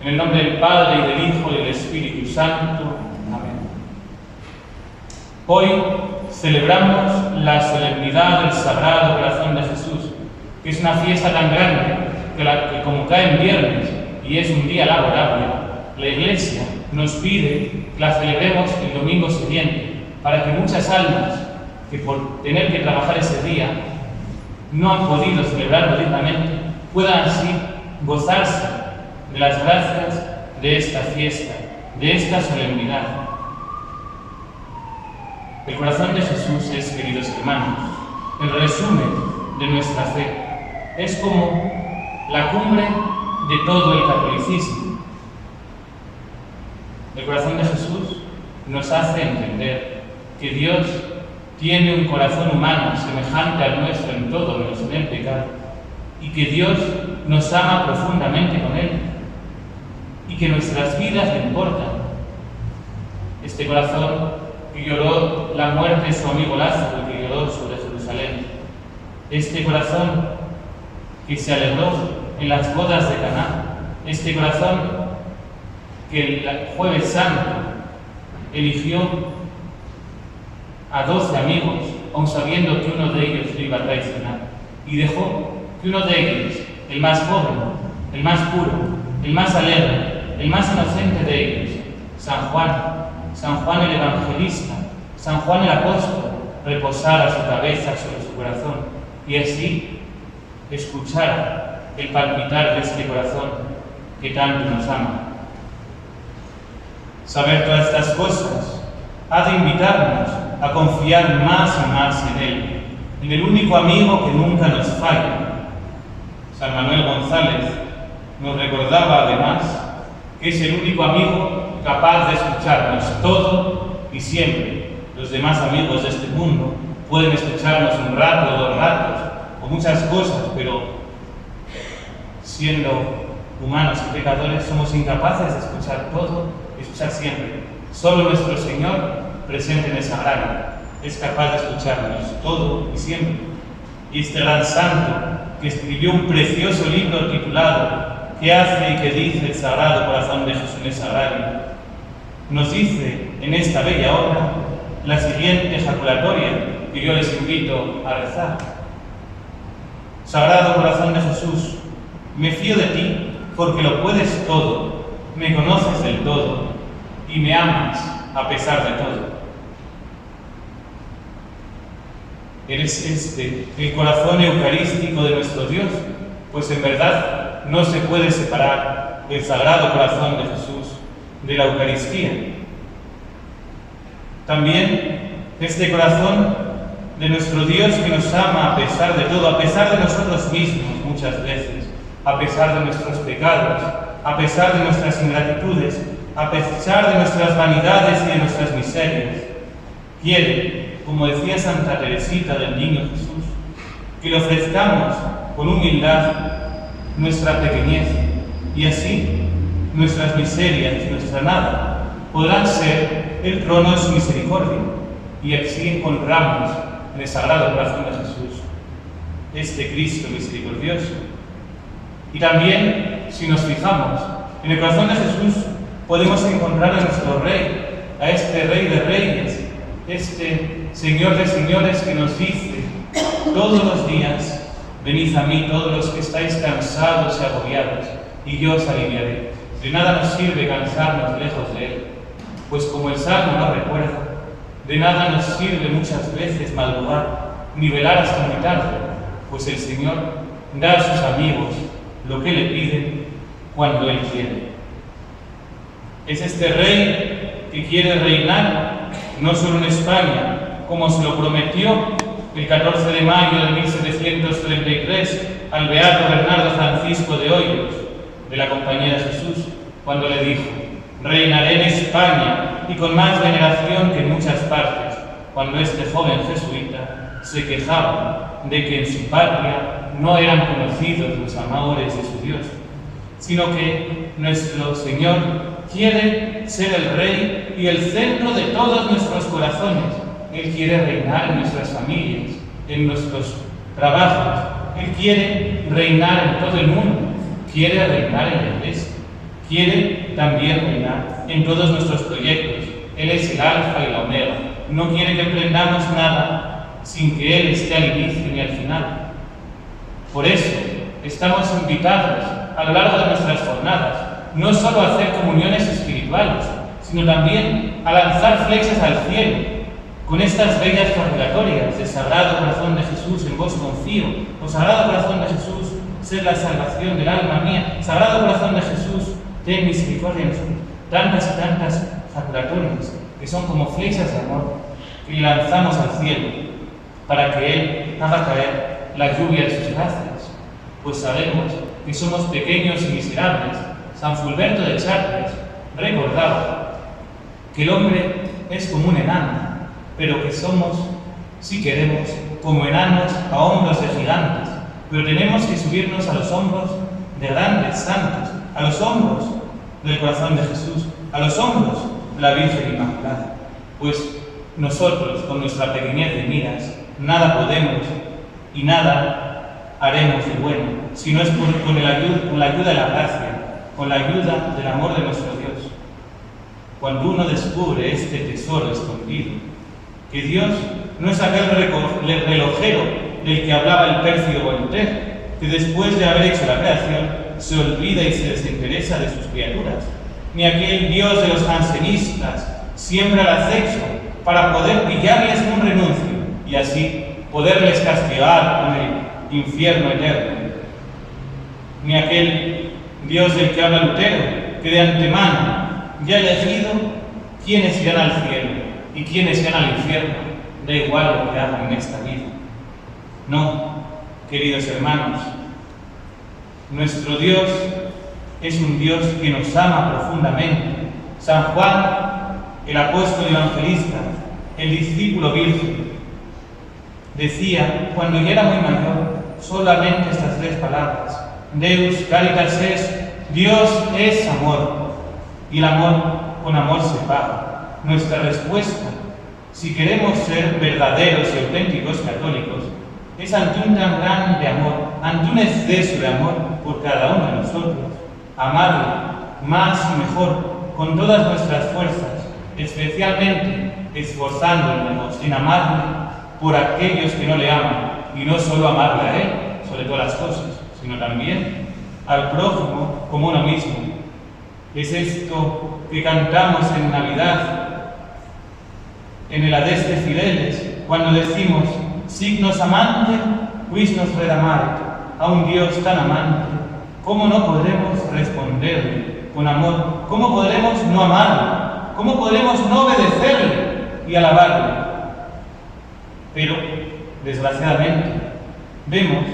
En el nombre del Padre, y del Hijo, y del Espíritu Santo. Amén. Hoy celebramos la solemnidad del Sagrado Corazón de Jesús, que es una fiesta tan grande que, la, que como cae en viernes y es un día laborable, la Iglesia nos pide que la celebremos el domingo siguiente, para que muchas almas que por tener que trabajar ese día no han podido celebrarlo dignamente, puedan así gozarse las gracias de esta fiesta, de esta solemnidad. El corazón de Jesús es, queridos hermanos, el resumen de nuestra fe. Es como la cumbre de todo el catolicismo. El corazón de Jesús nos hace entender que Dios tiene un corazón humano semejante al nuestro en todo menos en el pecado, y que Dios nos ama profundamente con Él, y que nuestras vidas le importan. Este corazón que lloró la muerte de su amigo Lázaro, que lloró sobre Jerusalén, este corazón que se alegró en las bodas de Caná, este corazón que el jueves santo eligió a doce amigos, aun sabiendo que uno de ellos le iba a traicionar, y dejó que uno de ellos, el más joven, el más puro, el más alegre, el más inocente de ellos, San Juan, San Juan el Evangelista, San Juan el Apóstol, reposara su cabeza sobre su corazón y así escuchara el palpitar de este corazón que tanto nos ama. Saber todas estas cosas ha de invitarnos a confiar más y más en Él, en el único amigo que nunca nos falla. San Manuel González nos recordaba además que es el único amigo capaz de escucharnos todo y siempre. Los demás amigos de este mundo pueden escucharnos un rato, dos ratos o muchas cosas, pero siendo humanos y pecadores somos incapaces de escuchar todo y escuchar siempre. Solo nuestro Señor presente en esa sagrario, es capaz de escucharnos todo y siempre. Y este gran santo, que escribió un precioso libro titulado ¿Qué hace y qué dice el Sagrado Corazón de Jesús Sagrario? Nos dice en esta bella obra la siguiente ejaculatoria que yo les invito a rezar. Sagrado Corazón de Jesús, me fío de ti porque lo puedes todo, me conoces del todo y me amas a pesar de todo. Eres este, el corazón eucarístico de nuestro Dios, pues en verdad no se puede separar el sagrado corazón de Jesús de la Eucaristía. También este corazón de nuestro Dios que nos ama a pesar de todo, a pesar de nosotros mismos muchas veces, a pesar de nuestros pecados, a pesar de nuestras ingratitudes, a pesar de nuestras vanidades y de nuestras miserias. Quiere como decía Santa Teresita del Niño Jesús, que le ofrezcamos con humildad nuestra pequeñez y así nuestras miserias nuestra nada podrán ser el trono de su misericordia y así encontramos en el Sagrado Corazón de Jesús este Cristo misericordioso. Y también, si nos fijamos, en el corazón de Jesús podemos encontrar a nuestro Rey, a este Rey de Reyes, este Señor de señores que nos dice todos los días, venid a mí todos los que estáis cansados y agobiados, y yo os aliviaré. De nada nos sirve cansarnos lejos de Él, pues como el Salmo nos recuerda, de nada nos sirve muchas veces madrugar, ni velar hasta muy tarde, pues el Señor da a sus amigos lo que le piden cuando Él quiere. Es este rey que quiere reinar no solo en España, como se lo prometió el 14 de mayo de 1733 al beato Bernardo Francisco de Hoyos, de la Compañía de Jesús, cuando le dijo, reinaré en España y con más veneración que en muchas partes, cuando este joven jesuita se quejaba de que en su patria no eran conocidos los amores de su Dios, sino que nuestro Señor quiere ser el Rey y el centro de todos nuestros corazones él quiere reinar en nuestras familias, en nuestros trabajos. Él quiere reinar en todo el mundo. Quiere reinar en la iglesia. Quiere también reinar en todos nuestros proyectos. Él es el alfa y la omega. No quiere que emprendamos nada sin que Él esté al inicio ni al final. Por eso estamos invitados a lo largo de nuestras jornadas, no solo a hacer comuniones espirituales, sino también a lanzar flechas al cielo, con estas bellas conjuratorias de Sagrado Corazón de Jesús, en vos confío, o Sagrado Corazón de Jesús, ser la salvación del alma mía, Sagrado Corazón de Jesús, ten misericordia de nosotros. Tantas y tantas jaculatorias que son como flechas de amor que lanzamos al cielo para que Él haga caer la lluvia de sus gracias. Pues sabemos que somos pequeños y miserables. San Fulberto de Chartres recordaba que el hombre es como un enano, pero que somos, si queremos, como enanos a hombros de gigantes, pero tenemos que subirnos a los hombros de grandes santos, a los hombros del corazón de Jesús, a los hombros de la Virgen Inmaculada. Pues nosotros, con nuestra pequeñez de miras, nada podemos y nada haremos de bueno, si no es con, la ayuda de la gracia, con la ayuda del amor de nuestro Dios. Cuando uno descubre este tesoro escondido, que Dios no es aquel relojero del que hablaba el pérfido Voltaire, que después de haber hecho la creación se olvida y se desinteresa de sus criaturas, ni aquel Dios de los jansenistas siembra el acecho para poder pillarles un renuncio y así poderles castigar con el infierno eterno, ni aquel Dios del que habla Lutero, que de antemano ya ha elegido quiénes irán al cielo y quiénes irán al infierno, da igual lo que hagan en esta vida. No, queridos hermanos, nuestro Dios es un Dios que nos ama profundamente. San Juan, el apóstol evangelista, el discípulo virgen, decía, cuando ya era muy mayor, solamente estas tres palabras. Deus caritas es, Dios es amor. Y el amor con amor se paga. Nuestra respuesta, si queremos ser verdaderos y auténticos católicos, es ante un tan grande amor, ante un exceso de amor por cada uno de nosotros, amarle más y mejor con todas nuestras fuerzas, especialmente esforzándonos en amarle por aquellos que no le aman, y no solo amarle a Él sobre todas las cosas, sino también al prójimo como uno mismo. Es esto que cantamos en Navidad, en el Adeste Fideles, cuando decimos, signos amante, quis nos redamare, a un Dios tan amante, ¿cómo no podremos responderle con amor? ¿Cómo podremos no amarle? ¿Cómo podremos no obedecerle y alabarle? Pero, desgraciadamente, vemos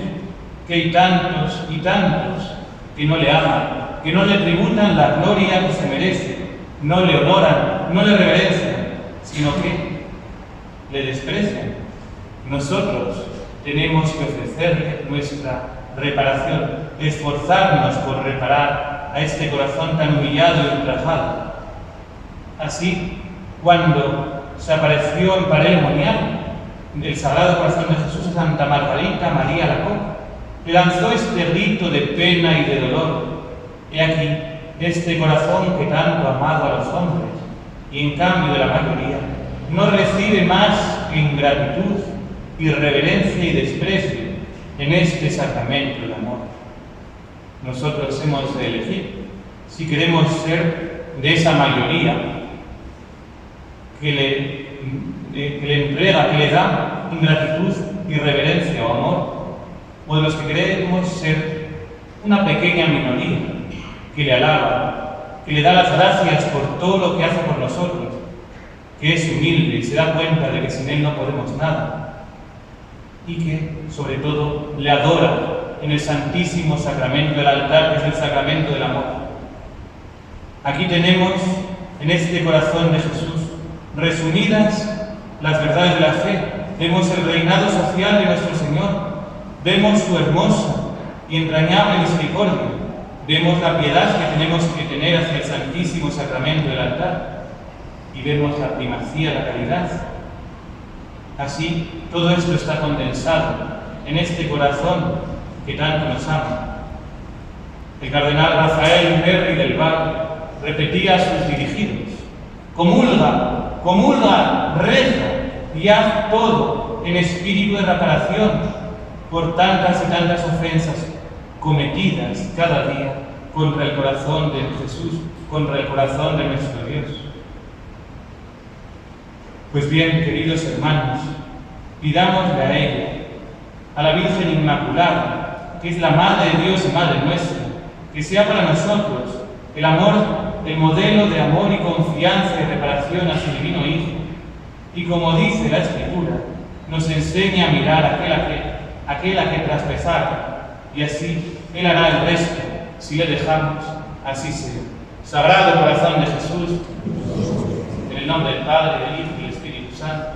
que hay tantos y tantos que no le aman, que no le tributan la gloria que se merece, no le honoran, no le reverencian, sino que le desprecian nosotros tenemos que ofrecerle nuestra reparación, esforzarnos por reparar a este corazón tan humillado y ultrajado. Así, cuando se apareció en Parel Monial, del Sagrado Corazón de Jesús a Santa Margarita María la Copa, le lanzó este rito de pena y de dolor. He aquí, este corazón que tanto ha amado a los hombres, y en cambio de la mayoría, no recibe más que ingratitud irreverencia y desprecio en este sacramento de amor. Nosotros hemos de elegir si queremos ser de esa mayoría que le, que le entrega, que le da ingratitud, irreverencia o amor, o de los que queremos ser una pequeña minoría que le alaba, que le da las gracias por todo lo que hace por nosotros, que es humilde y se da cuenta de que sin Él no podemos nada y que, sobre todo, le adora en el santísimo sacramento del altar, que es el sacramento del amor. Aquí tenemos, en este corazón de Jesús, resumidas las verdades de la fe. Vemos el reinado social de nuestro Señor, vemos su hermosa y entrañable misericordia, vemos la piedad que tenemos que tener hacia el santísimo sacramento del altar y vemos la primacía, la caridad Así, todo esto está condensado en este corazón que tanto nos ama. El cardenal Rafael Henry del Val repetía a sus dirigidos, comulga, comulga, reza y haz todo en espíritu de reparación por tantas y tantas ofensas cometidas cada día contra el corazón de Jesús, contra el corazón de nuestro Dios. Pues bien, queridos hermanos, pidámosle a ella, a la Virgen Inmaculada, que es la Madre de Dios y Madre nuestra, que sea para nosotros el amor, el modelo de amor y confianza y reparación a su divino Hijo, y como dice la Escritura, nos enseña a mirar aquel a que, aquel a que traspasar, y así Él hará el resto, si le dejamos, así sea. Sagrado corazón de Jesús, en el nombre del Padre, del Hijo y del Espíritu Santo,